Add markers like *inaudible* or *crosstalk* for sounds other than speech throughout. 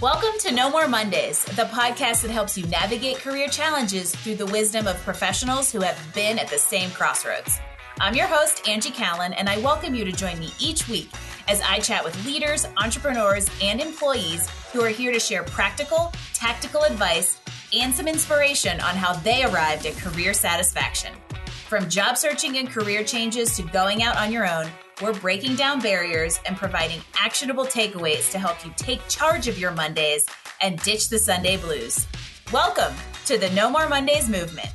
Welcome to No More Mondays, the podcast that helps you navigate career challenges through the wisdom of professionals who have been at the same crossroads. I'm your host, Angie Callan, and I welcome you to join me each week as I chat with leaders, entrepreneurs, and employees who are here to share practical, tactical advice and some inspiration on how they arrived at career satisfaction. From job searching and career changes to going out on your own, we're breaking down barriers and providing actionable takeaways to help you take charge of your Mondays and ditch the Sunday blues. Welcome to the No More Mondays movement.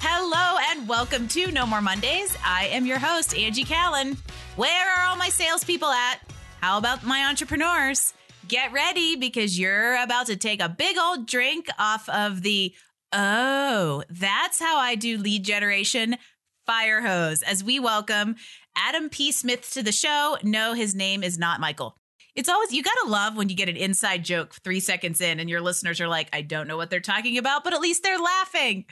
Hello and welcome to No More Mondays. I am your host, Angie Callan. Where are all my salespeople at? How about my entrepreneurs? Get ready because you're about to take a big old drink off of the oh, that's how I do lead generation fire hose as we welcome Adam P. Smith to the show. No, his name is not Michael. It's always, you gotta love when you get an inside joke three seconds in and your listeners are like, I don't know what they're talking about, but at least they're laughing.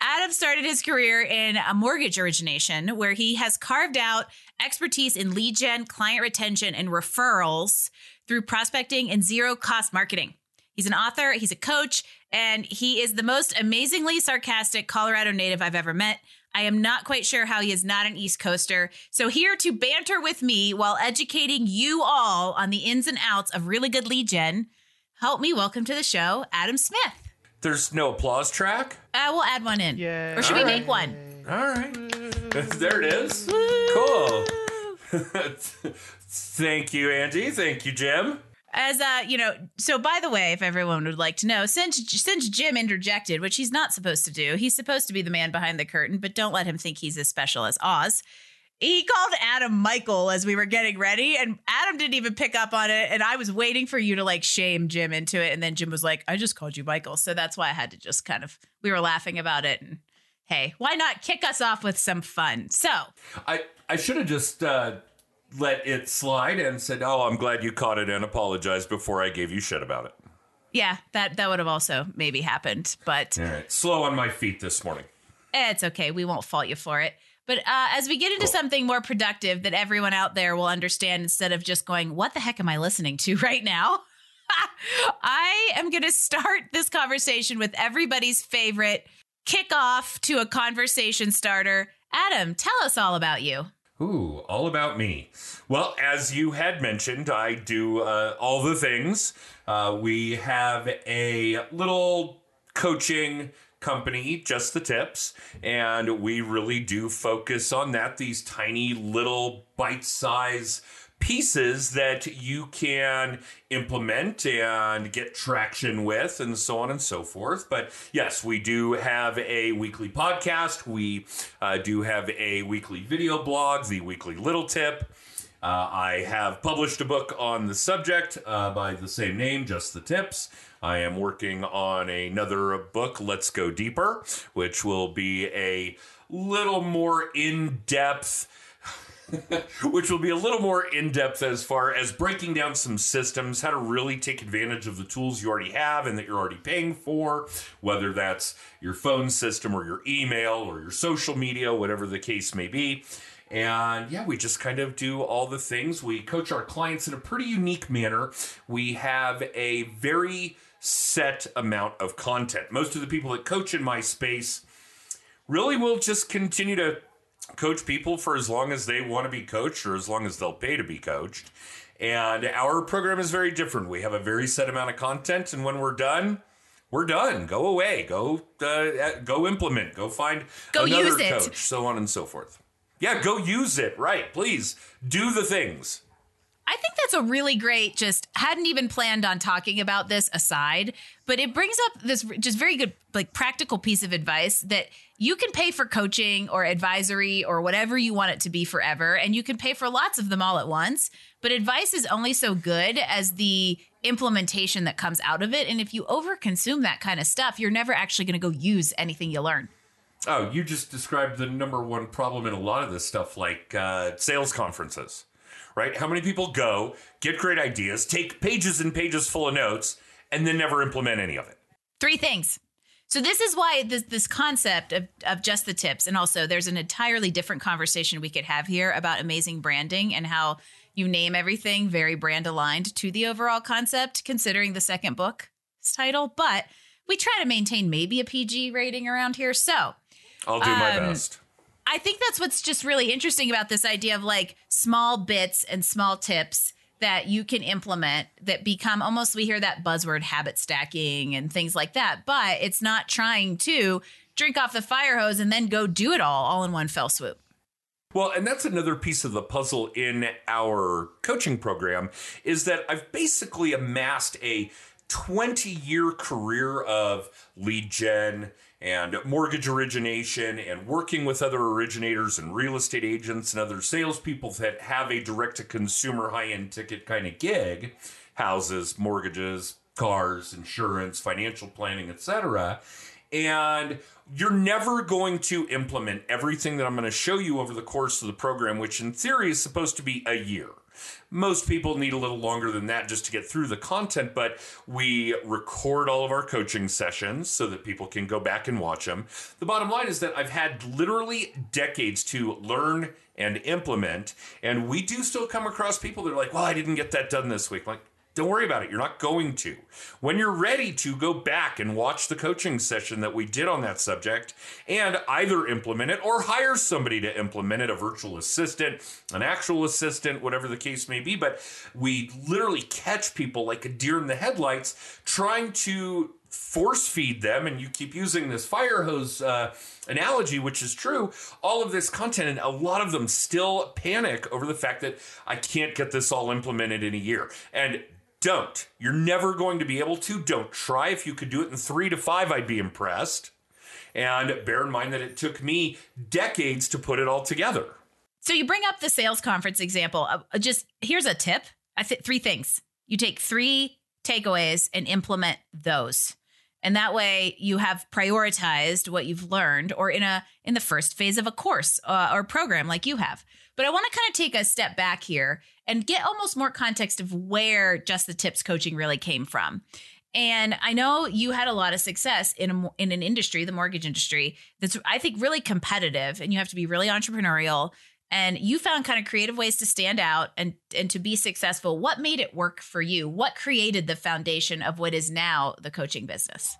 Adam started his career in a mortgage origination where he has carved out expertise in lead gen, client retention, and referrals through prospecting and zero cost marketing. He's an author, he's a coach, and he is the most amazingly sarcastic Colorado native I've ever met. I am not quite sure how he is not an East Coaster. So, here to banter with me while educating you all on the ins and outs of really good lead gen, help me welcome to the show, Adam Smith. There's no applause track? Uh, we'll add one in. Yeah. Or should we All right. make one? All right. *laughs* there it is. Cool. *laughs* Thank you, Angie. Thank you, Jim. As uh, you know, so by the way, if everyone would like to know, since since Jim interjected, which he's not supposed to do, he's supposed to be the man behind the curtain, but don't let him think he's as special as Oz. He called Adam Michael as we were getting ready, and Adam didn't even pick up on it. And I was waiting for you to like shame Jim into it, and then Jim was like, "I just called you Michael," so that's why I had to just kind of we were laughing about it. And hey, why not kick us off with some fun? So I, I should have just uh, let it slide and said, Oh, I'm glad you caught it and apologized before I gave you shit about it. yeah, that that would have also maybe happened, but All right. Slow on my feet this morning. Eh, It's okay. We won't fault you for it. But uh, as we get into Cool. something more productive that everyone out there will understand instead of just going, what the heck am I listening to *laughs* right now? *laughs* I am going to start this conversation with everybody's favorite kickoff to a conversation starter. Adam, tell us all about you. Ooh, all about me. Well, as you had mentioned, I do uh, all the things. Uh, we have a little coaching company, Just the Tips, and we really do focus on that. These tiny little bite size pieces that you can implement and get traction with and so on and so forth. But yes we do have a weekly podcast. We uh, do have a weekly video blog the weekly little tip. Uh, I have published a book on the subject uh, by the same name, Just the Tips. I am working on another book, Let's Go Deeper, which will be a little more in depth *laughs* which will be a little more in depth as far as breaking down some systems, how to really take advantage of the tools you already have and that you're already paying for, whether that's your phone system or your email or your social media, whatever the case may be. And yeah, we just kind of do all the things. We coach our clients in a pretty unique manner. We have a very set amount of content. Most of the people that coach in my space really will just continue to coach people for as long as they want to be coached or as long as they'll pay to be coached. And our program is very different. We have a very set amount of content, and when we're done, we're done. Go away. Go uh, go implement. Go find Go another use it. coach. So on and so forth. Yeah, go use it. Right. Please do the things. I think that's a really great, just hadn't even planned on talking about this aside, but it brings up this just very good, like practical piece of advice that you can pay for coaching or advisory or whatever you want it to be forever. And you can pay for lots of them all at once. But advice is only so good as the implementation that comes out of it. And if you overconsume that kind of stuff, you're never actually going to go use anything you learn. Oh, you just described the number one problem in a lot of this stuff, like uh, sales conferences, right? How many people go, get great ideas, take pages and pages full of notes, and then never implement any of it? Three things. So this is why this this concept of, of just the tips, and also there's an entirely different conversation we could have here about amazing branding and how You name everything very brand aligned to the overall concept, considering the second book's title, but we try to maintain maybe a PG rating around here. So I'll do my Um, best. I think that's what's just really interesting about this idea of like small bits and small tips that you can implement that become almost we hear that buzzword habit stacking and things like that, but it's not trying to drink off the fire hose and then go do it all all in one fell swoop. Well, and that's another piece of the puzzle in our coaching program is that I've basically amassed a 20 year career of lead gen and mortgage origination and working with other originators and real estate agents and other salespeople that have a direct to consumer high end ticket kind of gig houses, mortgages, cars, insurance, financial planning, etc. And you're never going to implement everything that I'm going to show you over the course of the program, which in theory is supposed to be a year. Most people need a little longer than that just to get through the content, but we record all of our coaching sessions so that people can go back and watch them. The bottom line is that I've had literally decades to learn and implement, and we do still come across people that are like, well, I didn't get that done this week. I'm like, don't worry about it. You're not going to. When you're ready to go back and watch the coaching session that we did on that subject and either implement it or hire somebody to implement it, a virtual assistant, an actual assistant, whatever the case may be. But we literally catch people like a deer in the headlights trying to force feed them and you keep using this fire hose uh, analogy which is true all of this content and a lot of them still panic over the fact that i can't get this all implemented in a year and don't you're never going to be able to don't try if you could do it in three to five i'd be impressed and bear in mind that it took me decades to put it all together So you bring up the sales conference example. Uh, just here's a tip. I think three things. You take three takeaways and implement those. And that way you have prioritized what you've learned or in a in the first phase of a course uh, or program like you have. But I want to kind of take a step back here and get almost more context of where just the tips coaching really came from. And I know you had a lot of success in a, in an industry, the mortgage industry, that's I think really competitive, and you have to be really entrepreneurial. And you found kind of creative ways to stand out and and to be successful. What made it work for you? What created the foundation of what is now the coaching business?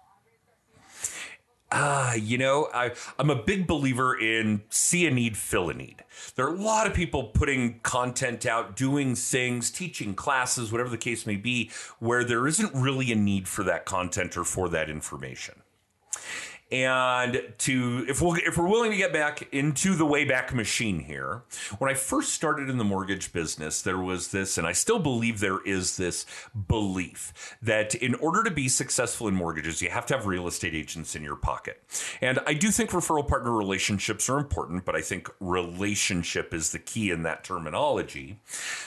Ah, you know, I, I'm a big believer in see a need, fill a need. There are a lot of people putting content out, doing things, teaching classes, whatever the case may be, where there isn't really a need for that content or for that information. And to if we'll, if we're willing to get back into the Wayback Machine here, when I first started in the mortgage business, there was this, and I still believe there is this belief that in order to be successful in mortgages, you have to have real estate agents in your pocket. And I do think referral partner relationships are important, but I think relationship is the key in that terminology.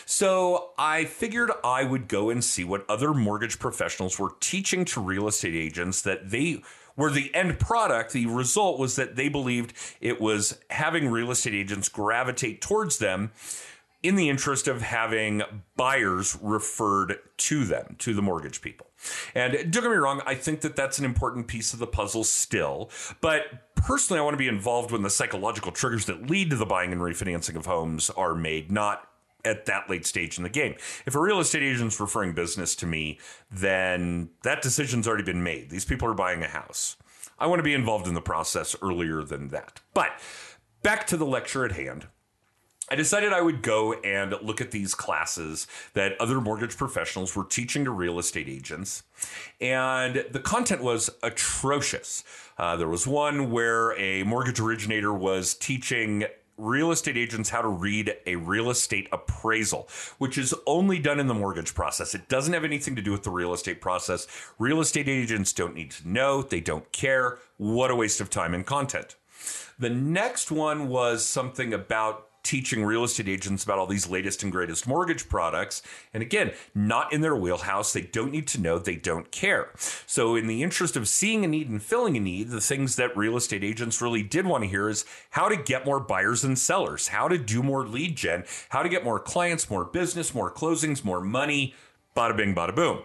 So I figured I would go and see what other mortgage professionals were teaching to real estate agents that they where the end product, the result was that they believed it was having real estate agents gravitate towards them in the interest of having buyers referred to them, to the mortgage people. And don't get me wrong, I think that that's an important piece of the puzzle still. But personally, I want to be involved when the psychological triggers that lead to the buying and refinancing of homes are made, not at that late stage in the game. If a real estate agent's referring business to me, then that decision's already been made. These people are buying a house. I want to be involved in the process earlier than that. But back to the lecture at hand. I decided I would go and look at these classes that other mortgage professionals were teaching to real estate agents. And the content was atrocious. Uh, there was one where a mortgage originator was teaching real estate agents how to read a real estate appraisal, which is only done in the mortgage process. It doesn't have anything to do with the real estate process. Real estate agents don't need to know, they don't care. What a waste of time and content. The next one was something about teaching real estate agents about all these latest and greatest mortgage products. And again, not in their wheelhouse. They don't need to know. They don't care. So, in the interest of seeing a need and filling a need, the things that real estate agents really did want to hear is how to get more buyers and sellers, how to do more lead gen, how to get more clients, more business, more closings, more money. Bada bing, bada boom.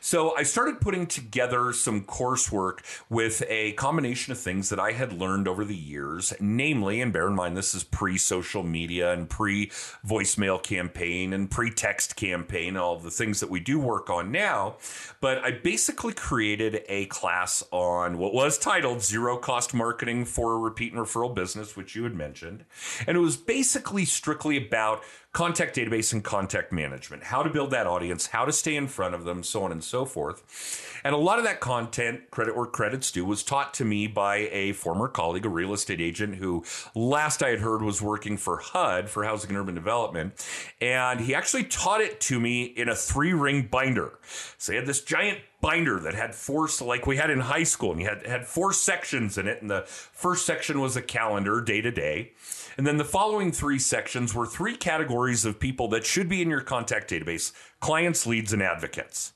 So I started putting together some coursework with a combination of things that I had learned over the years, namely, and bear in mind this is pre social media and pre voicemail campaign and pre text campaign, all the things that we do work on now. But I basically created a class on what was titled Zero Cost Marketing for a Repeat and Referral Business, which you had mentioned. And it was basically strictly about contact database and contact management, how to build that audience, how to stay in front of them, so on and so forth. And a lot of that content, credit where credit's due, was taught to me by a former colleague, a real estate agent who last I had heard was working for HUD for Housing and Urban Development. And he actually taught it to me in a three ring binder. So he had this giant binder that had four, like we had in high school, and he had, had four sections in it. And the first section was a calendar, day to day. And then the following three sections were three categories of people that should be in your contact database clients, leads, and advocates.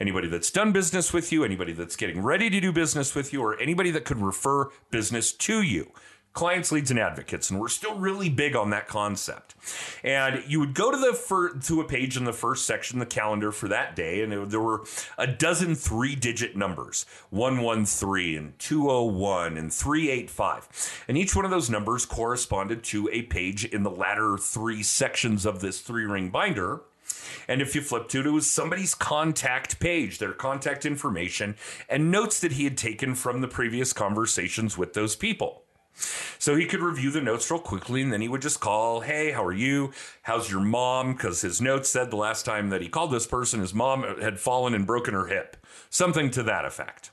Anybody that's done business with you, anybody that's getting ready to do business with you, or anybody that could refer business to you clients, leads, and advocates, and we're still really big on that concept. And you would go to the fir- to a page in the first section, the calendar for that day, and it, there were a dozen numbers: three and two oh one and three eight five, and each one of those numbers corresponded to a page in the latter three sections of this three-ring binder. And if you flip to it, it was somebody's contact page, their contact information, and notes that he had taken from the previous conversations with those people. So he could review the notes real quickly and then he would just call, Hey, how are you? How's your mom? Because his notes said the last time that he called this person, his mom had fallen and broken her hip. Something to that effect.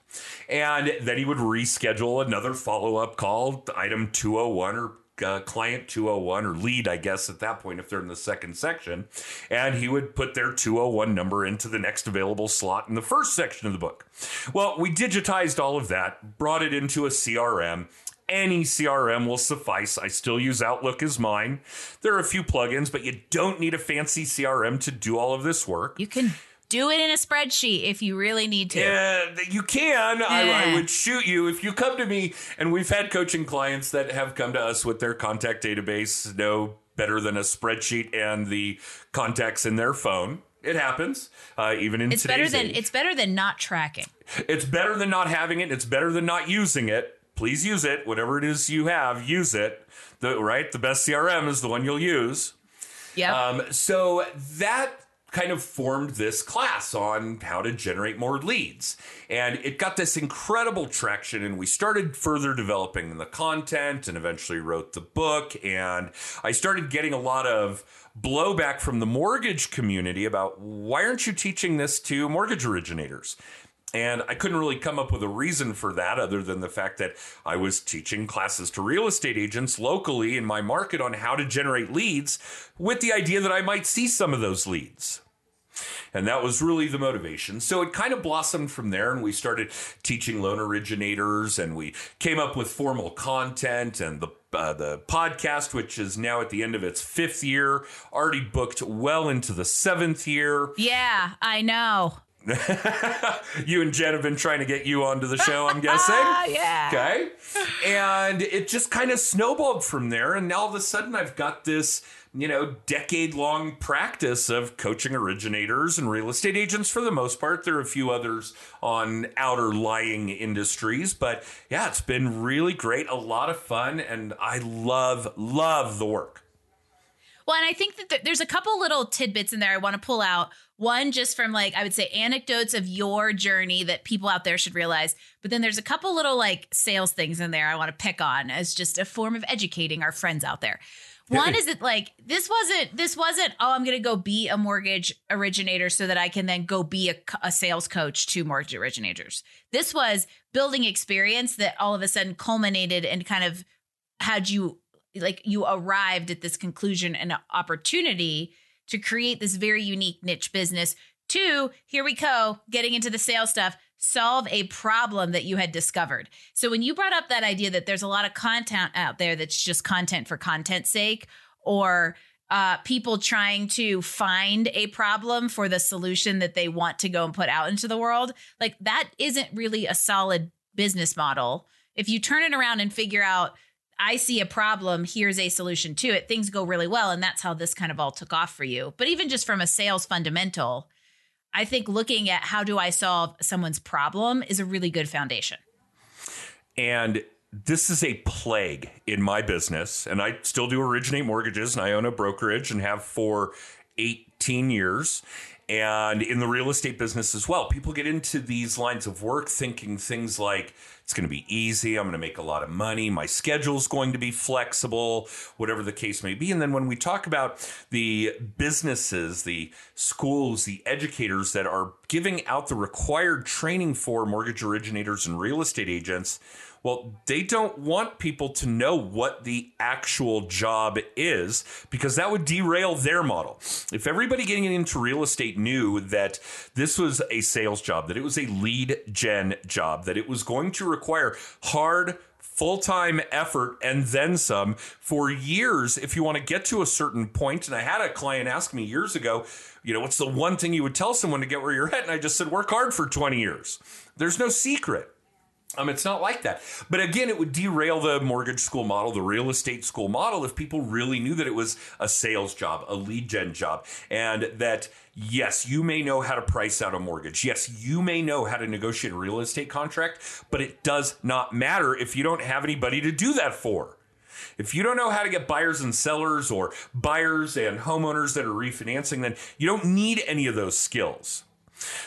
And then he would reschedule another follow up call, item 201 or uh, client 201 or lead, I guess, at that point, if they're in the second section. And he would put their 201 number into the next available slot in the first section of the book. Well, we digitized all of that, brought it into a CRM, any CRM will suffice. I still use Outlook as mine. There are a few plugins, but you don't need a fancy CRM to do all of this work. You can do it in a spreadsheet if you really need to. Yeah, you can. I, I, would shoot you if you come to me, and we've had coaching clients that have come to us with their contact database no better than a spreadsheet and the contacts in their phone. It happens, uh, even in it's today's better than age. it's better than not tracking. It's better than not having it. It's better than not using it please use it. Whatever it is you have, use it. The right, the best CRM is the one you'll use. Yeah. Um, so that kind of formed this class on how to generate more leads. And it got this incredible traction, and we started further developing the content and eventually wrote the book. And I started getting a lot of blowback from the mortgage community about why aren't you teaching this to mortgage originators? And I couldn't really come up with a reason for that other than the fact that I was teaching classes to real estate agents locally in my market on how to generate leads with the idea that I might see some of those leads. And that was really the motivation. So it kind of blossomed from there, and we started teaching loan originators, and we came up with formal content and the uh, the podcast, which is now at the end of its fifth year, already booked well into the seventh year. Yeah, I know. *laughs* you and Jen have been trying to get you onto the show, I'm guessing. *laughs* yeah. Okay. And it just kind of snowballed from there. And now all of a sudden, I've got this, you know, decade long practice of coaching originators and real estate agents for the most part. There are a few others on outer lying industries. But yeah, it's been really great. A lot of fun. And I love, love the work. Well, and I think that there's a couple little tidbits in there I want to pull out. One, just from like, I would say anecdotes of your journey that people out there should realize. But then there's a couple little like sales things in there I want to pick on as just a form of educating our friends out there. One is that like this wasn't this wasn't oh I'm gonna go be a mortgage originator so that I can then go be a, a sales coach to mortgage originators. This was building experience that all of a sudden culminated and kind of had you like you arrived at this conclusion and opportunity to create this very unique niche business. Two, here we go, getting into the sales stuff, solve a problem that you had discovered. So when you brought up that idea that there's a lot of content out there that's just content for content's sake, or uh, people trying to find a problem for the solution that they want to go and put out into the world, like that isn't really a solid business model. If you turn it around and figure out I see a problem, here's a solution to it. Things go really well. And that's how this kind of all took off for you. But even just from a sales fundamental, I think looking at how do I solve someone's problem is a really good foundation. And this is a plague in my business. And I still do originate mortgages and I own a brokerage and have for 18 years and in the real estate business as well. People get into these lines of work thinking things like it's going to be easy, I'm going to make a lot of money, my schedule's going to be flexible, whatever the case may be. And then when we talk about the businesses, the schools, the educators that are giving out the required training for mortgage originators and real estate agents, well, they don't want people to know what the actual job is because that would derail their model. If everybody getting into real estate knew that this was a sales job, that it was a lead gen job, that it was going to require hard, full time effort and then some for years if you want to get to a certain point. And I had a client ask me years ago, you know, what's the one thing you would tell someone to get where you're at? And I just said, work hard for 20 years. There's no secret. Um, it's not like that. But again, it would derail the mortgage school model, the real estate school model, if people really knew that it was a sales job, a lead gen job, and that, yes, you may know how to price out a mortgage. Yes, you may know how to negotiate a real estate contract, but it does not matter if you don't have anybody to do that for. If you don't know how to get buyers and sellers or buyers and homeowners that are refinancing, then you don't need any of those skills.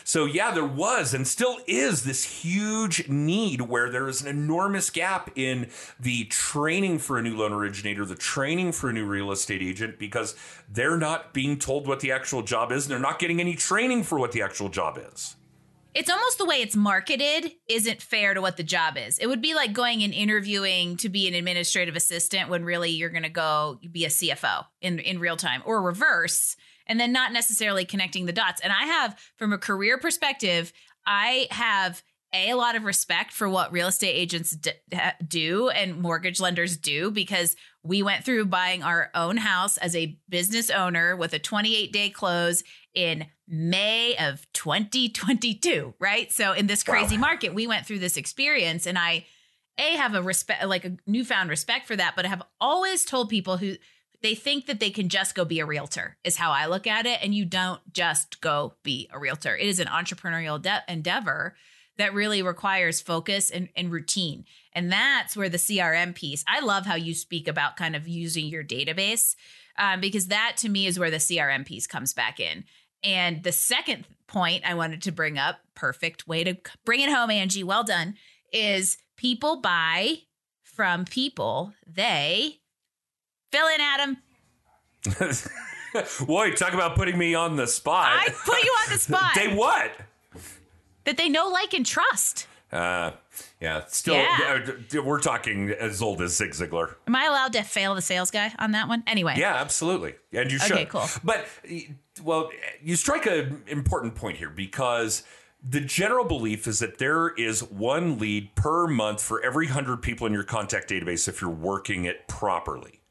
So, yeah, there was and still is this huge need where there is an enormous gap in the training for a new loan originator, the training for a new real estate agent, because they're not being told what the actual job is and they're not getting any training for what the actual job is. It's almost the way it's marketed isn't fair to what the job is. It would be like going and interviewing to be an administrative assistant when really you're going to go be a CFO in, in real time or reverse and then not necessarily connecting the dots. And I have, from a career perspective, I have a, a lot of respect for what real estate agents d- do and mortgage lenders do because we went through buying our own house as a business owner with a 28 day close in May of 2022, right? So in this crazy wow. market, we went through this experience and I a have a respect like a newfound respect for that, but I have always told people who they think that they can just go be a realtor is how I look at it. And you don't just go be a realtor. It is an entrepreneurial de- endeavor that really requires focus and, and routine. And that's where the CRM piece, I love how you speak about kind of using your database um, because that to me is where the CRM piece comes back in. And the second point I wanted to bring up, perfect way to bring it home, Angie, well done, is people buy from people they Fill in, Adam. *laughs* Boy, talk about putting me on the spot. I put you on the spot. *laughs* they what? That they know, like, and trust. Uh, yeah, still, yeah. Uh, we're talking as old as Zig Ziglar. Am I allowed to fail the sales guy on that one? Anyway. Yeah, absolutely. And you should. Okay, cool. But, well, you strike an important point here because the general belief is that there is one lead per month for every 100 people in your contact database if you're working it properly.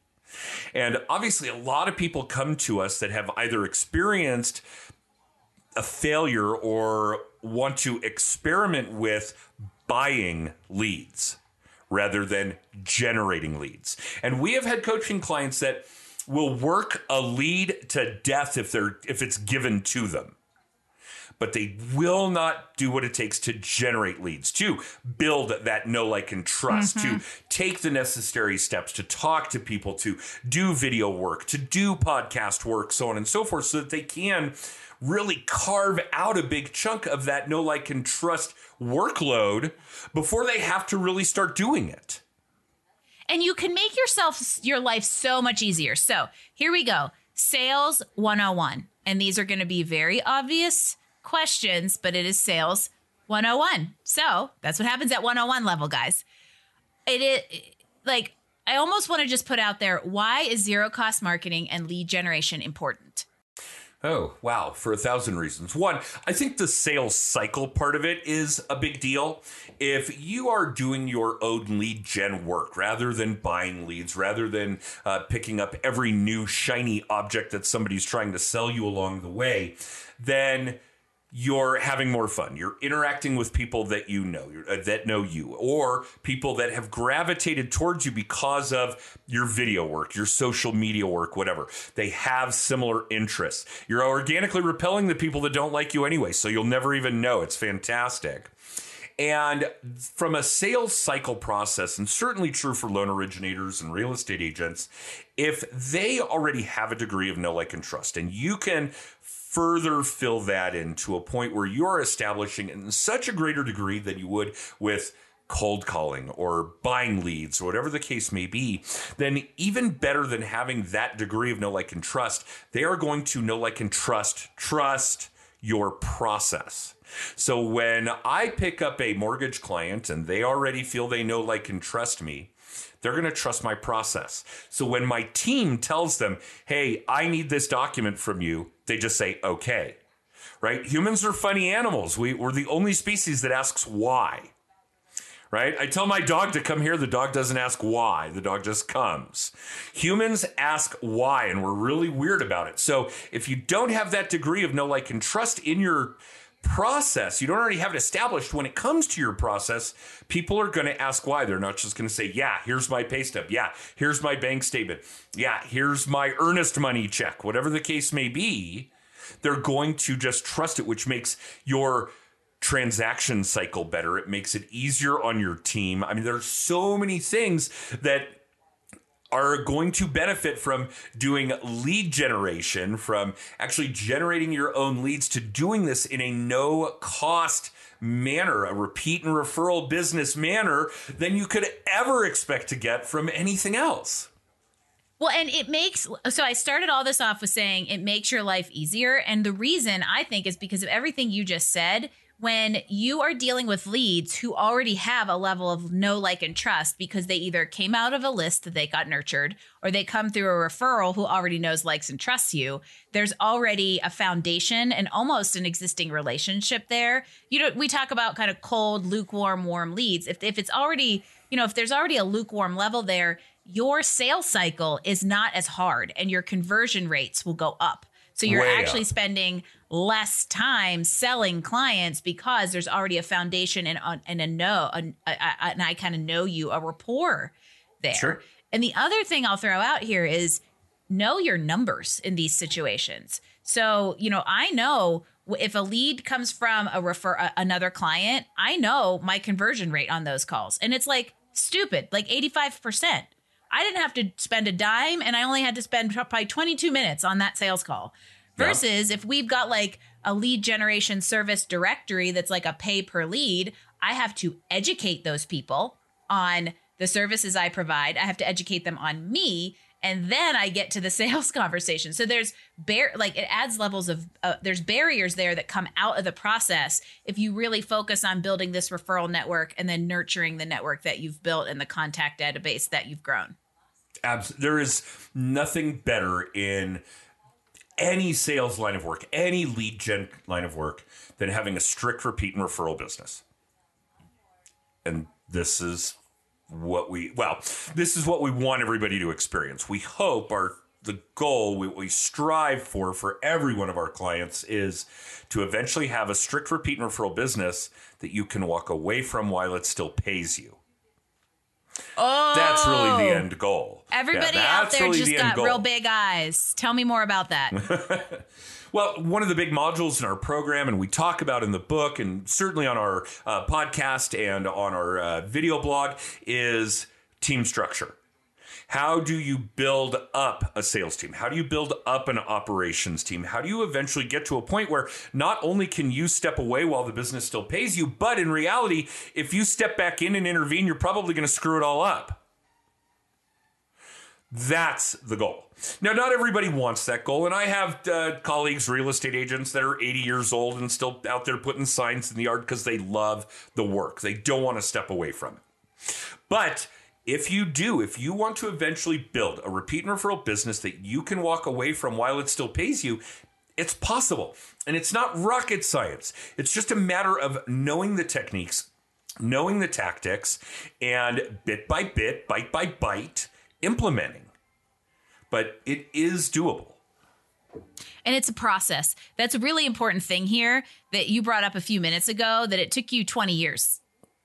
And obviously, a lot of people come to us that have either experienced a failure or want to experiment with buying leads rather than generating leads. And we have had coaching clients that will work a lead to death if they're if it's given to them but they will not do what it takes to generate leads, to build that know, like, and trust, mm-hmm. to take the necessary steps, to talk to people, to do video work, to do podcast work, so on and so forth, so that they can really carve out a big chunk of that know, like, and trust workload before they have to really start doing it. And you can make yourself your life so much easier. So here we go. Sales 101. And these are going to be very obvious questions, but it is sales 101. So that's what happens at 101 level, guys. It is like, I almost want to just put out there why is zero cost marketing and lead generation important? Oh, wow. For a thousand reasons. One, I think the sales cycle part of it is a big deal. If you are doing your own lead gen work rather than buying leads, rather than uh, picking up every new shiny object that somebody's trying to sell you along the way, then you're having more fun. You're interacting with people that you know, uh, that know you, or people that have gravitated towards you because of your video work, your social media work, whatever. They have similar interests. You're organically repelling the people that don't like you anyway, so you'll never even know. It's fantastic. And from a sales cycle process, and certainly true for loan originators and real estate agents, if they already have a degree of know, like, and trust, and you can further fill that in to a point where you're establishing in such a greater degree than you would with cold calling or buying leads or whatever the case may be, then even better than having that degree of know, like, and trust, they are going to know, like, and trust, trust your process. So when I pick up a mortgage client and they already feel they know, like, and trust me, they're going to trust my process. So when my team tells them, hey, I need this document from you, they just say, okay. Right? Humans are funny animals. We, we're the only species that asks why. Right? I tell my dog to come here. The dog doesn't ask why. The dog just comes. Humans ask why, and we're really weird about it. So if you don't have that degree of know, like, and trust in your process, you don't already have it established when it comes to your process, people are going to ask why. They're not just going to say, yeah, here's my pay stub. Yeah, here's my bank statement. Yeah, here's my earnest money check, whatever the case may be. They're going to just trust it, which makes your transaction cycle better. It makes it easier on your team. I mean, there's so many things that are going to benefit from doing lead generation, from actually generating your own leads to doing this in a no cost manner, a repeat and referral business manner than you could ever expect to get from anything else. Well, and it makes so I started all this off with saying it makes your life easier. And the reason I think is because of everything you just said when you are dealing with leads who already have a level of know, like, and trust because they either came out of a list that they got nurtured or they come through a referral who already knows, likes, and trusts you, there's already a foundation and almost an existing relationship there. You know, we talk about kind of cold, lukewarm, warm leads. If, if it's already, you know, if there's already a lukewarm level there, your sales cycle is not as hard and your conversion rates will go up. So you're Way actually up. spending less time selling clients because there's already a foundation and, uh, and a know, and I kind of know you, a rapport there. Sure. And the other thing I'll throw out here is know your numbers in these situations. So, you know, I know if a lead comes from a refer another client, I know my conversion rate on those calls. And it's like stupid, like 85%. I didn't have to spend a dime and I only had to spend probably 22 minutes on that sales call. Versus yeah. if we've got like a lead generation service directory that's like a pay per lead, I have to educate those people on the services I provide. I have to educate them on me and then I get to the *laughs* sales conversation. So there's bar- like it adds levels of uh, there's barriers there that come out of the process if you really focus on building this referral network and then nurturing the network that you've built and the contact database that you've grown. Abs- there is nothing better in any sales line of work, any lead gen line of work, than having a strict repeat and referral business. And this is what we well, this is what we want everybody to experience. We hope our the goal we, we strive for for every one of our clients is to eventually have a strict repeat and referral business that you can walk away from while it still pays you. Oh, that's really the oh. end goal. Everybody yeah, out there really just the got real big eyes. Tell me more about that. *laughs* well, one of the big modules in our program, and we talk about in the book, and certainly on our uh, podcast and on our uh, video blog, is team structure. How do you build up a sales team? How do you build up an operations team? How do you eventually get to a point where not only can you step away while the business still pays you, but in reality, if you step back in and intervene, you're probably going to screw it all up. That's the goal. Now, not everybody wants that goal, and I have uh, colleagues, real estate agents that are 80 years old and still out there putting signs in the yard because they love the work. They don't want to step away from it. But if you do, if you want to eventually build a repeat and referral business that you can walk away from while it still pays you, it's possible. And it's not rocket science. It's just a matter of knowing the techniques, knowing the tactics, and bit by bit, bite by bite, implementing. But it is doable. And it's a process. That's a really important thing here that you brought up a few minutes ago that it took you 20 years.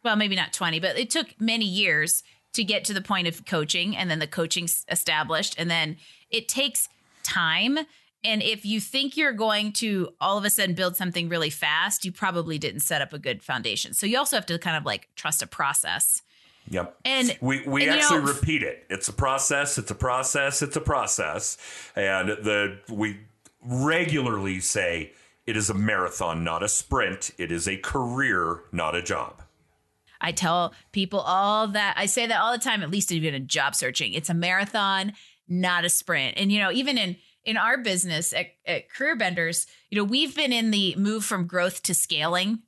Well, maybe not 20, but it took many years to get to the point of coaching and then the coaching's established. And then it takes time. And if you think you're going to all of a sudden build something really fast, you probably didn't set up a good foundation. So you also have to kind of like trust a process. Yep. And we we and, actually know- repeat it. It's a process. It's a process. It's a process. And the we regularly say it is a marathon, not a sprint. It is a career, not a job. I tell people all that. I say that all the time, at least even in job searching. It's a marathon, not a sprint. And, you know, even in, in our business at, at Career Benders, you know, we've been in the move from growth to scaling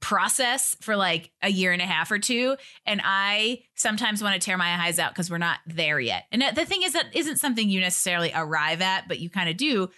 process for like a year and a half or two. And I sometimes want to tear my eyes out because we're not there yet. And the thing is, that isn't something you necessarily arrive at, but you kind of do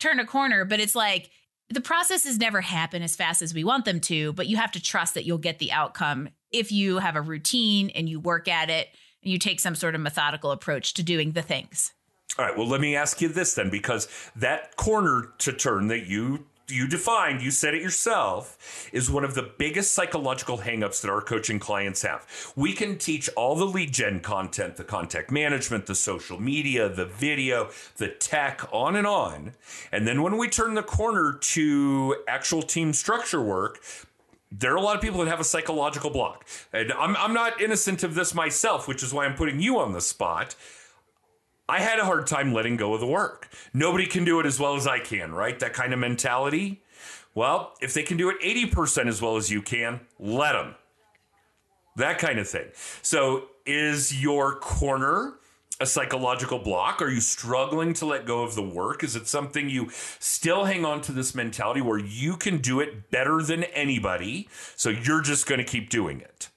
turn a corner. But it's like, the processes never happen as fast as we want them to, but you have to trust that you'll get the outcome if you have a routine and you work at it and you take some sort of methodical approach to doing the things. All right. Well, let me ask you this then, because that corner to turn that you you defined, you said it yourself, is one of the biggest psychological hangups that our coaching clients have. We can teach all the lead gen content, the contact management, the social media, the video, the tech, on and on. And then when we turn the corner to actual team structure work, there are a lot of people that have a psychological block. And I'm, I'm not innocent of this myself, which is why I'm putting you on the spot. I had a hard time letting go of the work. Nobody can do it as well as I can, right? That kind of mentality. Well, if they can do it 80% as well as you can, let them. That kind of thing. So, is your corner a psychological block? Are you struggling to let go of the work? Is it something you still hang on to this mentality where you can do it better than anybody? So, you're just going to keep doing it?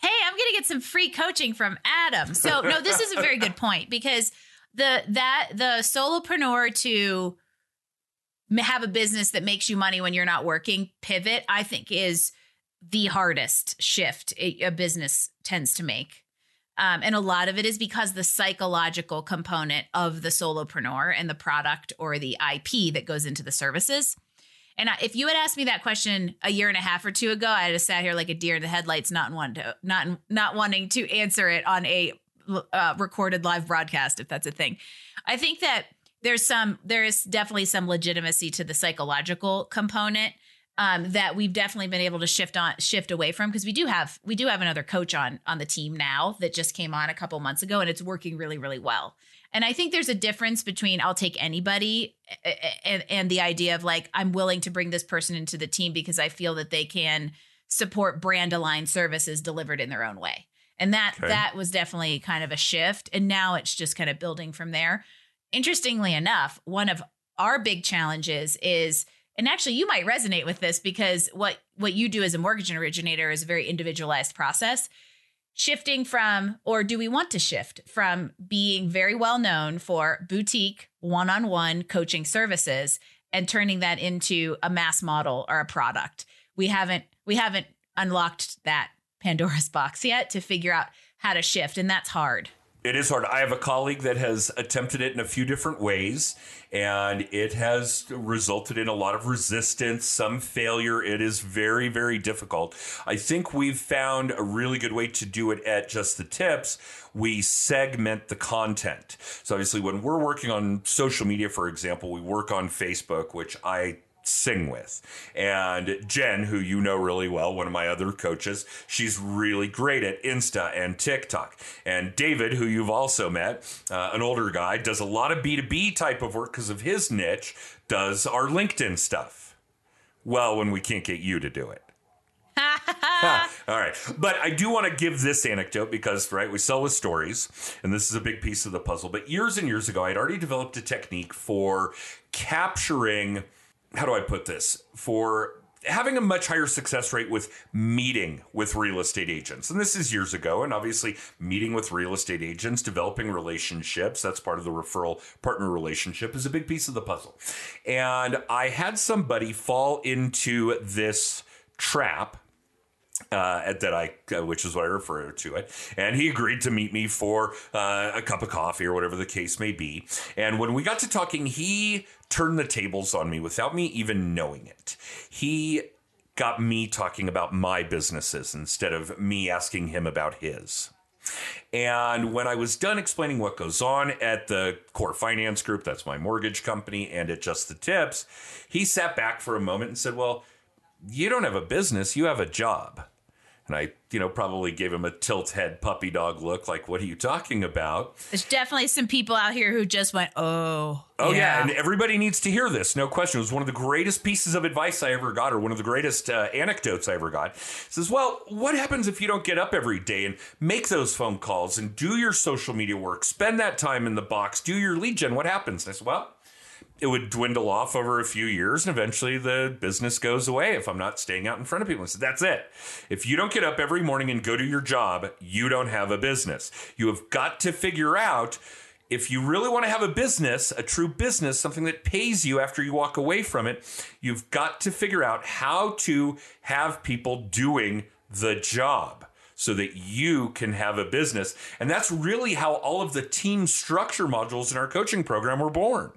Hey, I'm going to get some free coaching from Adam. So no, this is a very good point because the that the solopreneur to have a business that makes you money when you're not working pivot, I think is the hardest shift a, business tends to make. Um, and a lot of it is because the psychological component of the solopreneur and the product or the IP that goes into the services. And I, if you had asked me that question a year and a half or two ago, I'd have sat here like a deer in the headlights, not one to not not wanting to answer it on a uh, recorded live broadcast, if that's a thing. I think that there's some there is definitely some legitimacy to the psychological component um, that we've definitely been able to shift on shift away from because we do have we do have another coach on on the team now that just came on a couple months ago and it's working really really well. And I think there's a difference between I'll take anybody and, and the idea of like, I'm willing to bring this person into the team because I feel that they can support brand aligned services delivered in their own way. And that Okay. that was definitely kind of a shift. And now it's just kind of building from there. Interestingly enough, one of our big challenges is and actually you might resonate with this because what what you do as a mortgage originator is a very individualized process shifting from or do we want to shift from being very well known for boutique one-on-one coaching services and turning that into a mass model or a product? We haven't we haven't unlocked that pandora's *laughs* box yet to figure out how to shift and that's hard It is hard. I have a colleague that has attempted it in a few different ways, and it has resulted in a lot of resistance, some failure. It is very, very difficult. I think we've found a really good way to do it at just the tips. We segment the content. So, obviously, when we're working on social media, for example, we work on Facebook, which I sing with. And Jen, who you know really well, one of my other coaches, she's really great at Insta and TikTok. And David, who you've also met, uh, an older guy, does a lot of B2B type of work because of his niche, does our LinkedIn stuff. Well, when we can't get you to do it. *laughs* All right. But I do want to give this anecdote because, right, we sell with stories, and this is a big piece of the puzzle. But years and years ago, I'd already developed a technique for capturing, how do I put this? For having a much higher success rate with meeting with real estate agents. And this is years ago. And obviously, meeting with real estate agents, developing relationships, that's part of the referral partner relationship, is a big piece of the puzzle. And I had somebody fall into this trap uh, that I, uh, which is what I refer to it. And he agreed to meet me for uh, a cup of coffee or whatever the case may be. And when we got to talking, he turned the tables on me without me even knowing it. He got me talking about my businesses instead of me asking him about his. And when I was done explaining what goes on at the Core Finance Group, that's my mortgage company, and at Just the Tips, he sat back for a moment and said, Well, you don't have a business, you have a job. And I, you know, probably gave him a tilt head puppy dog look, like, what are you talking about? There's definitely some people out here who just went, oh. Oh, yeah. yeah. And everybody needs to hear this. No question. It was one of the greatest pieces of advice I ever got, or one of the greatest uh, anecdotes I ever got. It says, well, what happens if you don't get up every day and make those phone calls and do your social media work, spend that time in the box, do your lead gen? What happens? And I said, well, it would dwindle off over a few years and eventually the business goes away if I'm not staying out in front of people. So that's it. If you don't get up every morning and go to your job, you don't have a business. You have got to figure out if you really want to have a business, a true business, something that pays you after you walk away from it, you've got to figure out how to have people doing the job so that you can have a business. And that's really how all of the team structure modules in our coaching program were born.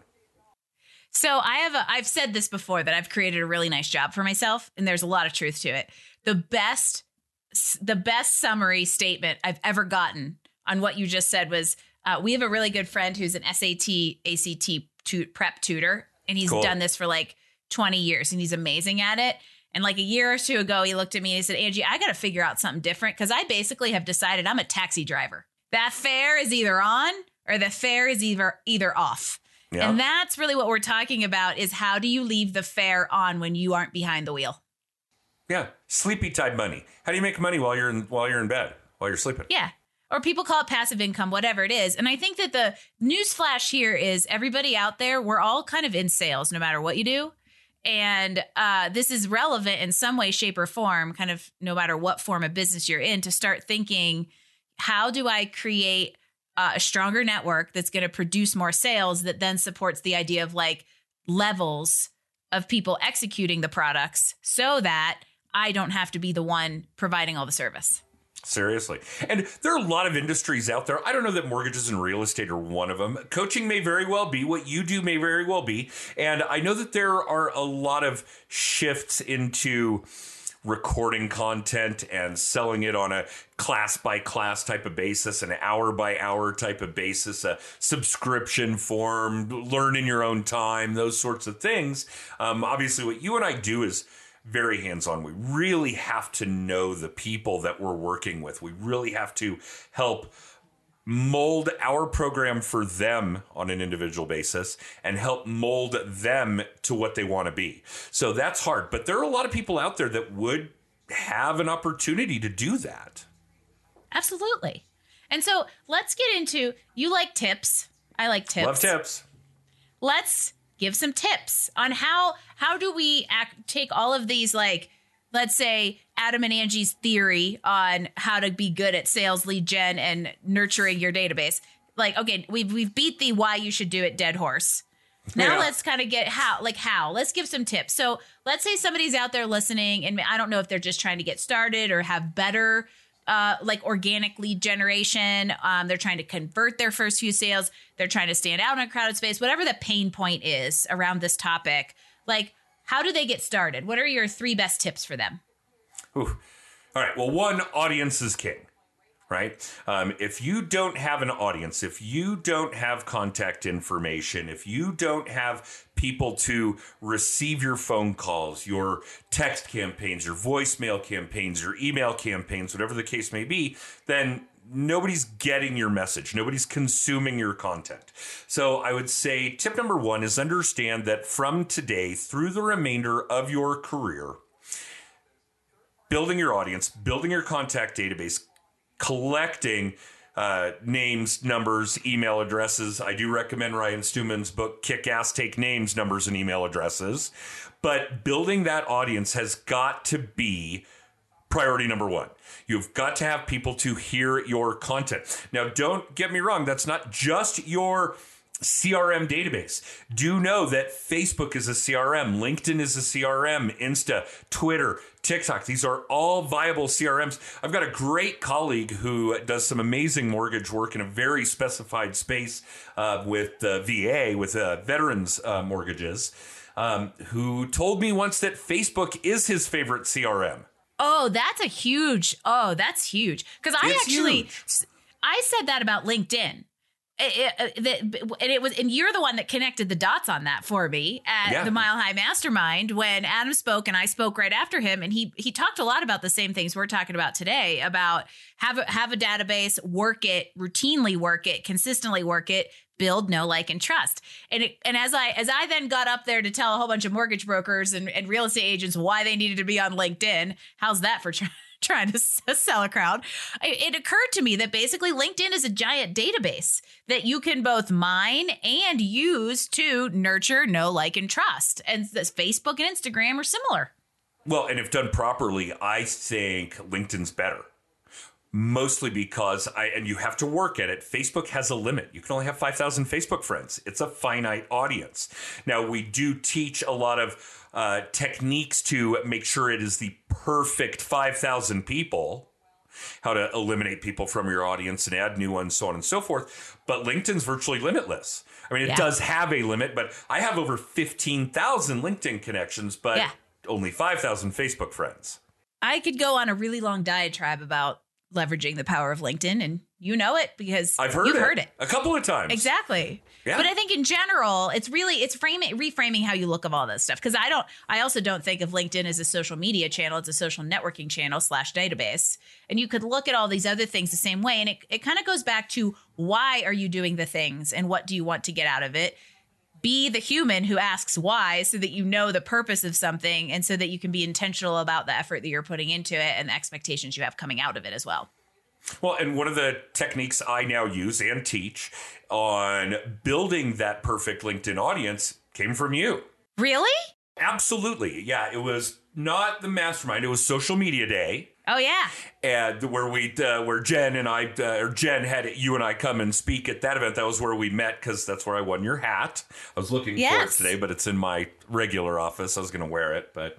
So I have a, I've said this before that I've created a really nice job for myself and there's a lot of truth to it. The best the best summary statement I've ever gotten on what you just said was uh, we have a really good friend who's an SAT ACT tu- prep tutor and he's cool. done this for like 20 years and he's amazing at it. And like a year or two ago, he looked at me and he said, Angie, I got to figure out something different because I basically have decided I'm a taxi driver. That fare is either on or the fare is either either off. Yeah. And that's really what we're talking about is how do you leave the fare on when you aren't behind the wheel? Yeah, sleepy time money. How do you make money while you're in while you're in bed, while you're sleeping? Yeah. Or people call it passive income, whatever it is. And I think that the news flash here is everybody out there, we're all kind of in sales no matter what you do. And uh, this is relevant in some way, shape, or form, kind of no matter what form of business you're in, to start thinking, how do I create uh, a stronger network that's going to produce more sales that then supports the idea of like levels of people executing the products so that I don't have to be the one providing all the service. Seriously. And there are a lot of industries out there. I don't know that mortgages and real estate are one of them. Coaching may very well be. What you do may very well be. And I know that there are a lot of shifts into recording content and selling it on a class by class type of basis, an hour by hour type of basis, a subscription form, learn in your own time, those sorts of things. Um, obviously, what you and I do is very hands on. We really have to know the people that we're working with. We really have to help mold our program for them on an individual basis and help mold them to what they want to be. So that's hard, but there are a lot of people out there that would have an opportunity to do that. Absolutely. And so let's get into you like tips. I like tips. Love tips. Let's give some tips on how how do we act, take all of these like let's say Adam and Angie's theory on how to be good at sales lead gen and nurturing your database. Like, okay, we've we've beat the why you should do it dead horse. Now yeah. let's kind of get how, like how. Let's give some tips. So let's say somebody's out there listening, and I don't know if they're just trying to get started or have better, uh, like organic lead generation. Um, they're trying to convert their first few sales. They're trying to stand out in a crowded space. Whatever the pain point is around this topic, like how do they get started? What are your three best tips for them? Ooh. All right. Well, one, audience is king, right? Um, if you don't have an audience, if you don't have contact information, if you don't have people to receive your phone calls, your text campaigns, your voicemail campaigns, your email campaigns, whatever the case may be, then nobody's getting your message. Nobody's consuming your content. So I would say tip number one is understand that from today through the remainder of your career, building your audience, building your contact database, collecting uh, names, numbers, email addresses. I do recommend Ryan Stewman's book, Kick Ass Take Names, Numbers, and Email Addresses. But building that audience has got to be priority number one. You've got to have people to hear your content. Now, don't get me wrong, that's not just your CRM database. Do know that Facebook is a CRM, LinkedIn is a CRM, Insta, Twitter, TikTok. These are all viable CRMs. I've got a great colleague who does some amazing mortgage work in a very specified space uh, with uh, VA, with uh, veterans uh, mortgages, um, who told me once that Facebook is his favorite CRM. Oh, that's a huge. Oh, that's huge. Because I It's actually, huge. I said that about LinkedIn. It, it, uh, that- and it was, and you're the one that connected the dots on that for me at Yeah. the Mile High Mastermind when Adam spoke and I spoke right after him, and he he talked a lot about the same things we're talking about today about have a, have a database, work it, routinely work it, consistently work it, build, know, like, and trust. And it, and as I as I then got up there to tell a whole bunch of mortgage brokers and, and real estate agents why they needed to be on LinkedIn, how's that for try, *laughs* trying to *laughs* sell a crowd? It occurred to me that basically LinkedIn is a giant database that you can both mine and use to nurture, know, like, and trust. And this Facebook and Instagram are similar. Well, and if done properly, I think LinkedIn's better. Mostly because I, and you have to work at it. Facebook has a limit. You can only have 5,000 Facebook friends. It's a finite audience. Now, we do teach a lot of uh, techniques to make sure it is the perfect 5,000 people, how to eliminate people from your audience and add new ones, so on and so forth. But LinkedIn's virtually limitless. I mean, it Yeah. does have a limit, but I have over 15,000 LinkedIn connections, but Yeah. only 5,000 Facebook friends. I could go on a really long diatribe about leveraging the power of LinkedIn, and you know it because I've heard you've it heard it. a couple of times. Exactly. Yeah. But I think in general, it's really it's framing reframing how you look of all this stuff. Because I don't I also don't think of LinkedIn as a social media channel. It's a social networking channel slash database. And you could look at all these other things the same way. And it, it kind of goes back to why are you doing the things and what do you want to get out of it? Be the human who asks why so that you know the purpose of something and so that you can be intentional about the effort that you're putting into it and the expectations you have coming out of it as well. Well, and one of the techniques I now use and teach on building that perfect LinkedIn audience came from you. Really? Absolutely. Yeah, it was not the mastermind, it was social media day. Oh yeah. and where we uh, where Jen and I uh, or Jen had you and I come and speak at that event. That was where we met because that's where I won your hat. I was looking Yes. for it today, but it's in my regular office. I was going to wear it, but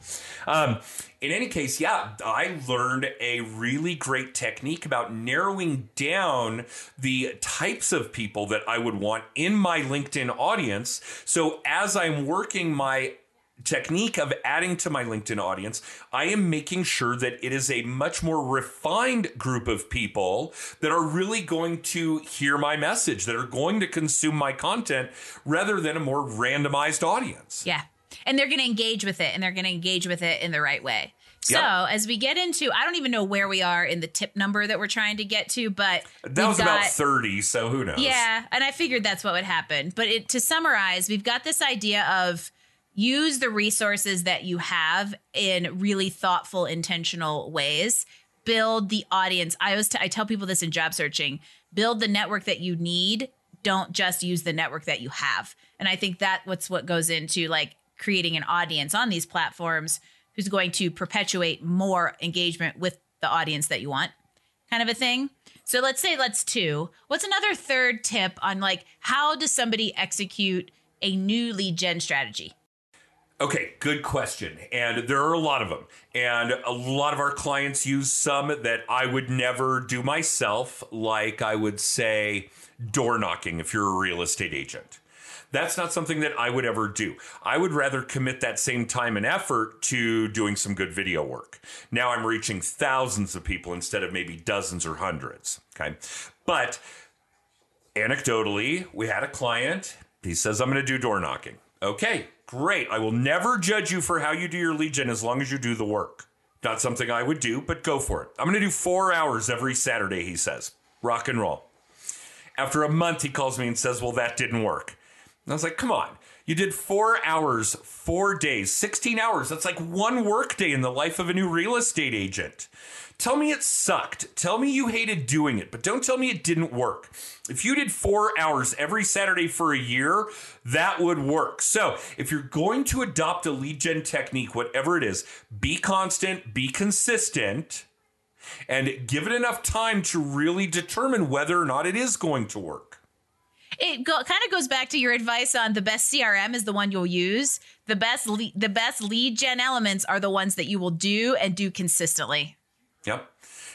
um, in any case, yeah, I learned a really great technique about narrowing down the types of people that I would want in my LinkedIn audience. So as I'm working my technique of adding to my LinkedIn audience, I am making sure that it is a much more refined group of people that are really going to hear my message, that are going to consume my content rather than a more randomized audience. Yeah. And they're going to engage with it and they're going to engage with it in the right way. So, Yep. as we get into, I don't even know where we are in the tip number that we're trying to get to, but That was about 30, so who knows? Yeah, and I figured that's what would happen. But it, to summarize, we've got this idea of use the resources that you have in really thoughtful, intentional ways. Build the audience. I always t- I tell people this in job searching: build the network that you need. Don't just use the network that you have. And I think that what's what goes into like creating an audience on these platforms who's going to perpetuate more engagement with the audience that you want kind of a thing. So let's say let's two. What's another third tip on like how does somebody execute a new lead gen strategy? Okay, good question. And there are a lot of them. And a lot of our clients use some that I would never do myself, like I would say door knocking if you're a real estate agent. That's not something that I would ever do. I would rather commit that same time and effort to doing some good video work. Now I'm reaching thousands of people instead of maybe dozens or hundreds. Okay. But anecdotally, we had a client. He says, I'm going to do door knocking. Okay, great. I will never judge you for how you do your lead gen as long as you do the work. Not something I would do, but go for it. I'm going to do four hours every Saturday, he says. Rock and roll. After a month, he calls me and says, Well, that didn't work. And I was like, Come on. You did four hours, four days, 16 hours. That's like one workday in the life of a new real estate agent. Tell me it sucked. Tell me you hated doing it, but don't tell me it didn't work. If you did four hours every Saturday for a year, that would work. So if you're going to adopt a lead gen technique, whatever it is, be constant, be consistent, and give it enough time to really determine whether or not it is going to work. it go, kind of goes back to your advice on the best CRM is the one you'll use. The best le- the best lead gen elements are the ones that you will do and do consistently. Yep.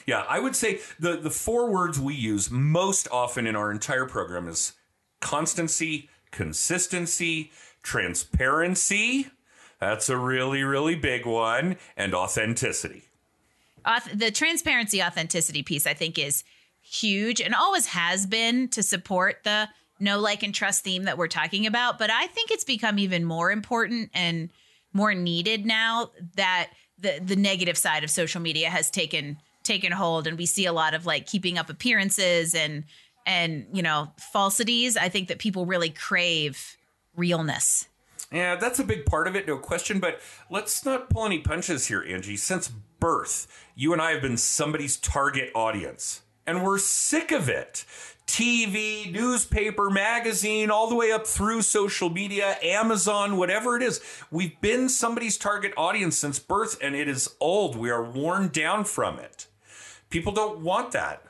Yeah, I would say the the four words we use most often in our entire program is constancy, consistency, transparency. That's a really really big one and authenticity. Auth- the transparency authenticity piece I think is huge and always has been to support the no like and trust theme that we're talking about, but I think it's become even more important and more needed now that the the negative side of social media has taken taken hold and we see a lot of like keeping up appearances and and you know falsities i think that people really crave realness Yeah, that's a big part of it, no question. But let's not pull any punches here, Angie. Since birth, you and I have been somebody's target audience, and we're sick of it. TV, newspaper, magazine, all the way up through social media, Amazon, whatever it is. We've been somebody's target audience since birth, and it is old. We are worn down from it. People don't want that.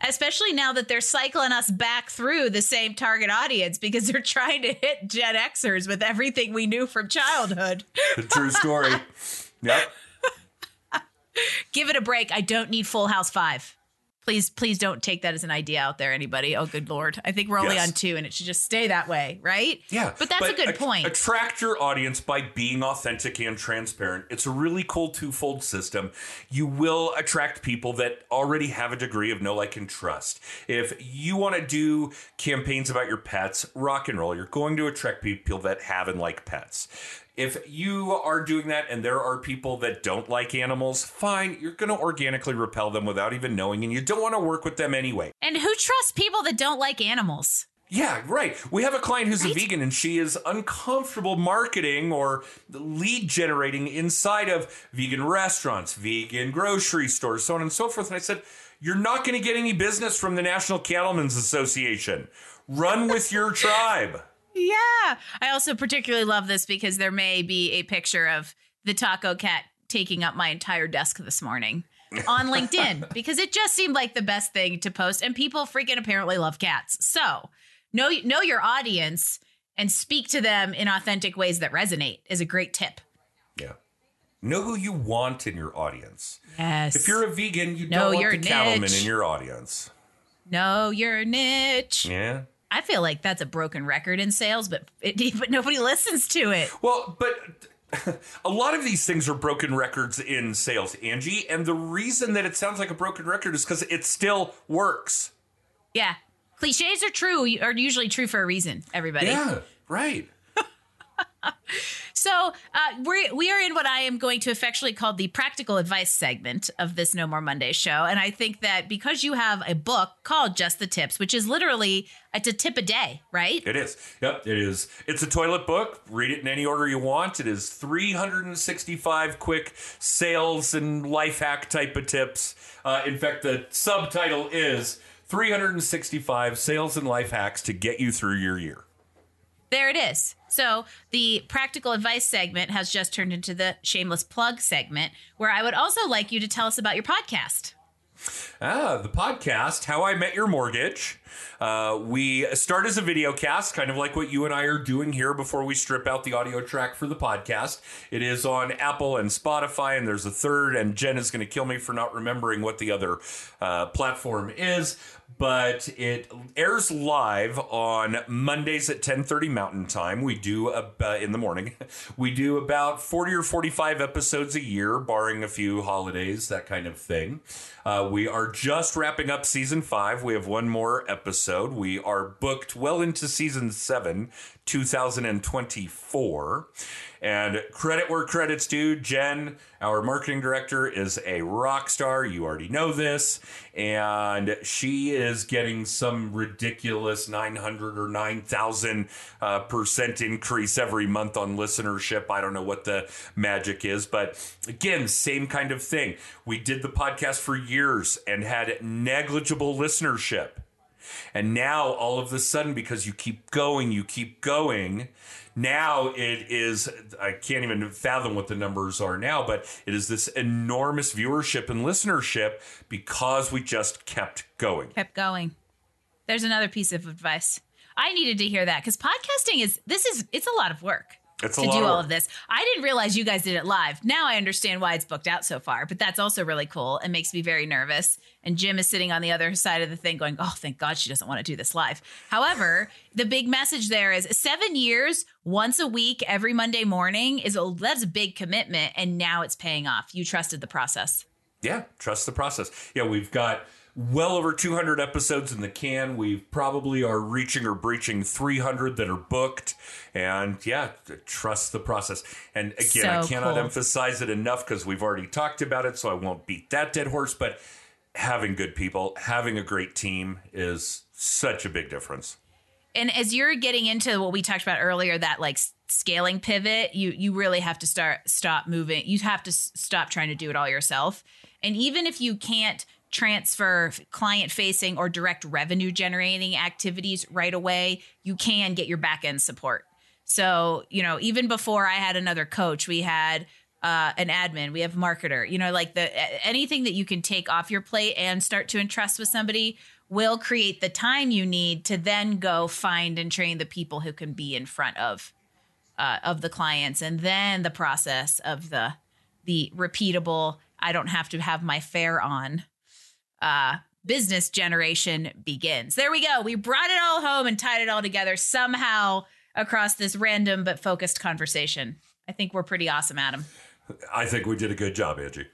especially now that they're cycling us back through the same target audience because they're trying to hit gen xers with everything we knew from childhood The *laughs* true story. yep. *laughs* give it a break i don't need full house 5 please please don't take that as an idea out there anybody oh good lord i think we're only Yes. on two and it should just stay that way right Yeah. but that's a good att- point Attract your audience by being authentic and transparent. It's a really cool twofold system. You will attract people that already have a degree of know, like, and trust. If you want to do campaigns about your pets, rock and roll, you're going to attract people that have and like pets. If you are doing that and there are people that don't like animals, fine, you're going to organically repel them without even knowing, and you don't want to work with them anyway. and who trusts people that don't like animals Yeah, right. We have a client who's a vegan and she is uncomfortable marketing or lead generating inside of vegan restaurants, vegan grocery stores, so on and so forth. And I said, You're not going to get any business from the National Cattlemen's Association. Run with your tribe. Yeah. I also particularly love this because there may be a picture of the taco cat taking up my entire desk this morning on LinkedIn *laughs* because it just seemed like the best thing to post and people freaking apparently love cats. So, know know your audience and speak to them in authentic ways that resonate is a great tip. Yeah. Know who you want in your audience. Yes. If you're a vegan, you Know don't your want the cattleman in your audience. know your niche. Yeah. I feel like that's a broken record in sales, but it, *laughs* but nobody listens to it. Well, but *laughs* a lot of these things are broken records in sales, Angie. And the reason that it sounds like a broken record is because it still works. Yeah. Cliches are true, are usually true for a reason, everybody. Yeah, right. *laughs* So uh, we we are in what I am going to affectionately call the practical advice segment of this No More Monday show, and I think that because you have a book called Just the Tips, which is literally it's a tip a day, right? It is. Yep, it is. It's a toilet book. Read it in any order you want. It is 365 quick sales and life hack type of tips. Uh, in fact, the subtitle is 365 sales and life hacks to get you through your year. There it is. So the practical advice segment has just turned into the shameless plug segment, where I would also like you to tell us about your podcast. Ah, the podcast, How I Met Your Mortgage. Uh, we start as a video cast, kind of like what you and I are doing here before we strip out the audio track for the podcast. It is on Apple and Spotify, and there's a third, and Jen is going to kill me for not remembering what the other uh, platform is. But it airs live on Mondays at 10:30 Mountain Time. We do uh, in the morning. *laughs* We do about 40 or 45 episodes a year, barring a few holidays, that kind of thing. Uh, we are just wrapping up season five. We have one more episode. We are booked well into season seven, 2024. And credit where credit's due. Jen, our marketing director, is a rock star. You already know this. And she is getting some ridiculous 900 or 9,000 uh, percent increase every month on listenership. I don't know what the magic is. But again, same kind of thing. We did the podcast for years and had negligible listenership. And now all of a sudden, because you keep going, you keep going, now it is, I can't even fathom what the numbers are now, but it is this enormous viewership and listenership because we just kept going. Kept going. There's another piece of advice. I needed to hear that because podcasting is this is it's a lot of work It's to do of all work. of this. I didn't realize you guys did it live. Now I understand why it's booked out so far, but that's also really cool and makes me very nervous. And Jim is sitting on the other side of the thing going, Oh, thank God she doesn't want to do this live. However, the big message there is seven years, once a week, every Monday morning is a that's a big commitment. And now it's paying off. You trusted the process. Yeah, trust the process. Yeah, we've got well over 200 episodes in the can. We probably are reaching or breaching 300 that are booked. And yeah, trust the process. And again, I cannot cool. emphasize it enough because we've already talked about it, so I won't beat that dead horse. But having good people, having a great team is such a big difference. and as you're getting into what we talked about earlier that like scaling pivot you you really have to start stop moving you have to s- stop trying to do it all yourself and even if you can't transfer client facing or direct revenue generating activities right away you can get your back end support. So you know even before i had another coach we had uh, an admin we have marketer you know like the anything that you can take off your plate and start to entrust with somebody will create the time you need to then go find and train the people who can be in front of uh, of the clients and then the process of the the repeatable i don't have to have my fare on uh business generation begins there we go we brought it all home and tied it all together somehow across this random but focused conversation i think we're pretty awesome adam I think we did a good job, Angie.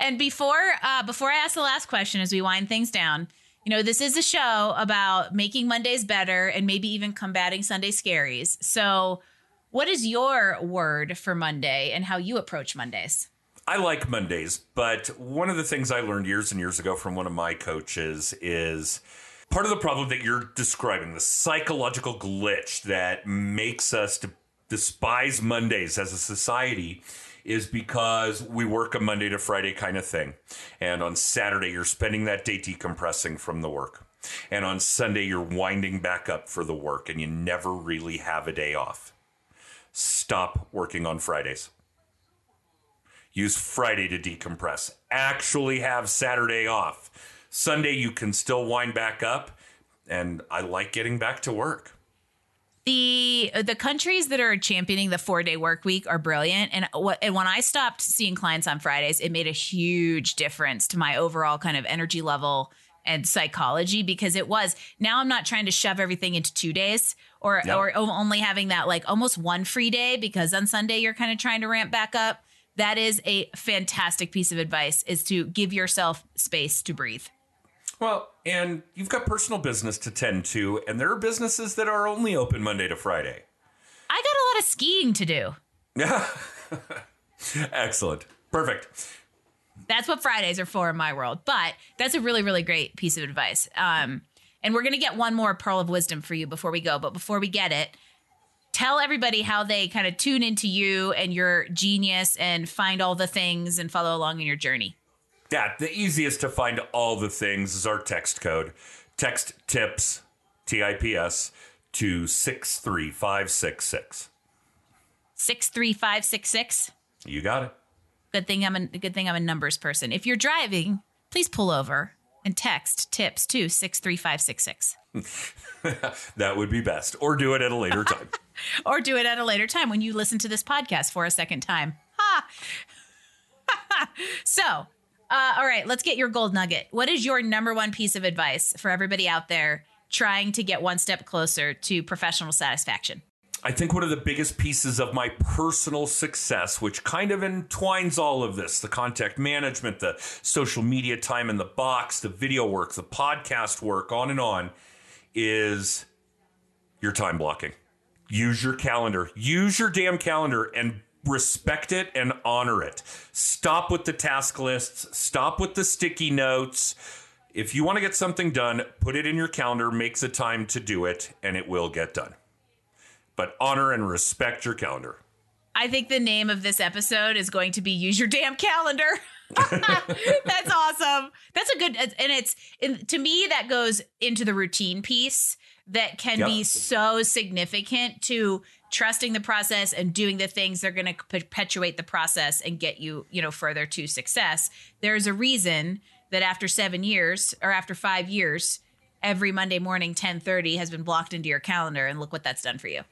And before uh, before I ask the last question, as we wind things down, you know, this is a show about making Mondays better and maybe even combating Sunday scaries. So, what is your word for Monday and how you approach Mondays? I like Mondays, but one of the things I learned years and years ago from one of my coaches is part of the problem that you're describing, the psychological glitch that makes us despise Mondays as a society is because we work a Monday to Friday kind of thing. And on Saturday, you're spending that day decompressing from the work. And on Sunday, you're winding back up for the work and you never really have a day off. Stop working on Fridays. Use Friday to decompress. Actually have Saturday off. Sunday you can still wind back up and I like getting back to work. The uh, the countries that are championing the four day work week are brilliant, and what and when I stopped seeing clients on Fridays, it made a huge difference to my overall kind of energy level and psychology because it was now I'm not trying to shove everything into two days or Yeah. or only having that like almost one free day because on Sunday you're kind of trying to ramp back up. That is a fantastic piece of advice: is to give yourself space to breathe. Well, and you've got personal business to tend to, and there are businesses that are only open Monday to Friday. I got a lot of skiing to do. Yeah. *laughs* Excellent. Perfect. That's what Fridays are for in my world. But that's a really, really great piece of advice. Um, and we're going to get one more pearl of wisdom for you before we go. But before we get it, tell everybody how they kind of tune into you and your genius and find all the things and follow along in your journey. Yeah, the easiest to find all the things is our text code. Text tips, T I P S, to 63566. 63566. You got it. Good thing I'm a good thing I'm a numbers person. If you're driving, please pull over and text tips to 63566. *laughs* That would be best. Or do it at a later *laughs* time. *laughs* or do it at a later time when you listen to this podcast for a second time. Ha! *laughs* so, uh, all right, let's get your gold nugget. What is your number one piece of advice for everybody out there trying to get one step closer to professional satisfaction? I think one of the biggest pieces of my personal success, which kind of entwines all of this the contact management, the social media time in the box, the video work, the podcast work, on and on, is your time blocking. Use your calendar. Use your damn calendar and respect it and honor it. Stop with the task lists, stop with the sticky notes. If you want to get something done, put it in your calendar, make the time to do it, and it will get done but honor and respect your calendar. I think the name of this episode is going to be Use Your Damn Calendar. *laughs* That's awesome. That's a good, and it's, and to me, that goes into the routine piece that can be so significant to trusting the process and doing the things that are going to perpetuate the process and get you, you know, further to success. There's a reason that after seven years or after five years, every Monday morning 10:30 has been blocked into your calendar and look what that's done for you.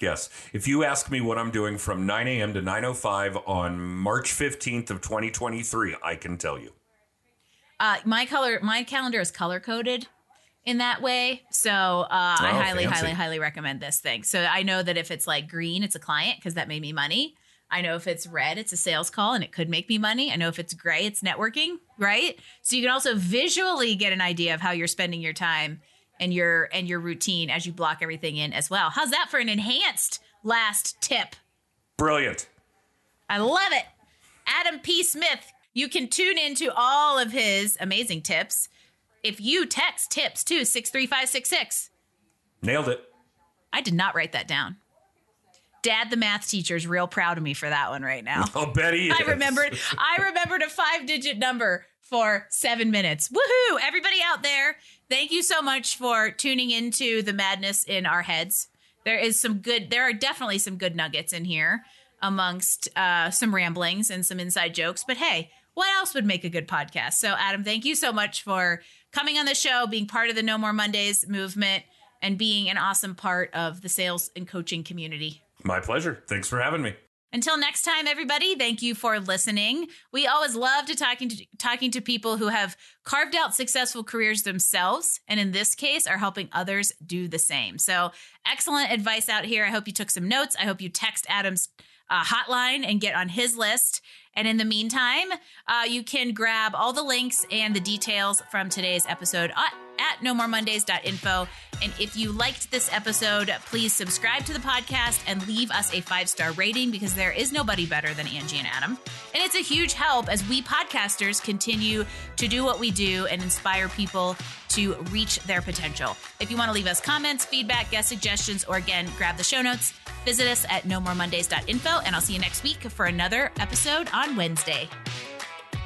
Yes. If you ask me what I'm doing from 9 a.m. to 9.05 on March 15th of 2023, I can tell you. Uh, my color, my calendar is color coded in that way. So uh, I Oh, highly, fancy. highly, highly recommend this thing. So I know that if it's like green, it's a client because that made me money. I know if it's red, it's a sales call and it could make me money. I know if it's gray, it's networking, right? So you can also visually get an idea of how you're spending your time and your and your routine as you block everything in as well. How's that for an enhanced last tip? Brilliant. I love it. Adam P. Smith. You can tune into all of his amazing tips if you text tips to 63566. Nailed it. I did not write that down. Dad, the math teacher, is real proud of me for that one right now. I'll bet he *laughs* is. I remembered I remembered a five digit number for seven minutes. Woohoo! Everybody out there, thank you so much for tuning into the madness in our heads. There is some good there are definitely some good nuggets in here amongst uh, some ramblings and some inside jokes. But hey, what else would make a good podcast? So Adam, thank you so much for coming on the show, being part of the No More Mondays movement, and being an awesome part of the sales and coaching community. My pleasure. Thanks for having me. Until next time, everybody, thank you for listening. We always love to talking to talking to people who have carved out successful careers themselves, and in this case, are helping others do the same. So, excellent advice out here. I hope you took some notes. I hope you text Adam's uh, hotline and get on his list. And in the meantime, uh, you can grab all the links and the details from today's episode at, at nomoremondays.info. And if you liked this episode, please subscribe to the podcast and leave us a five star rating because there is nobody better than Angie and Adam. And it's a huge help as we podcasters continue to do what we do and inspire people to reach their potential. If you want to leave us comments, feedback, guest suggestions, or again, grab the show notes, visit us at nomoremondays.info. And I'll see you next week for another episode on Wednesday.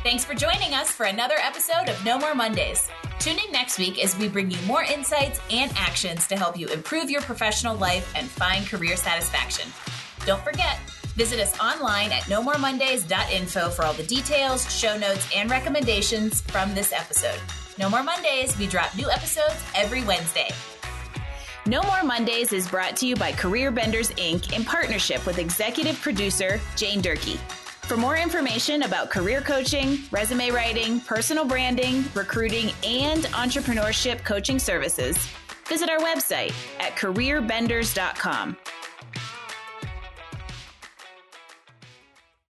Thanks for joining us for another episode of No More Mondays. Tune in next week as we bring you more insights and actions to help you improve your professional life and find career satisfaction. Don't forget, visit us online at nomoremondays.info for all the details, show notes, and recommendations from this episode. No More Mondays, we drop new episodes every Wednesday. No More Mondays is brought to you by Career Benders Inc. in partnership with executive producer Jane Durkee. For more information about career coaching, resume writing, personal branding, recruiting, and entrepreneurship coaching services, visit our website at careerbenders.com.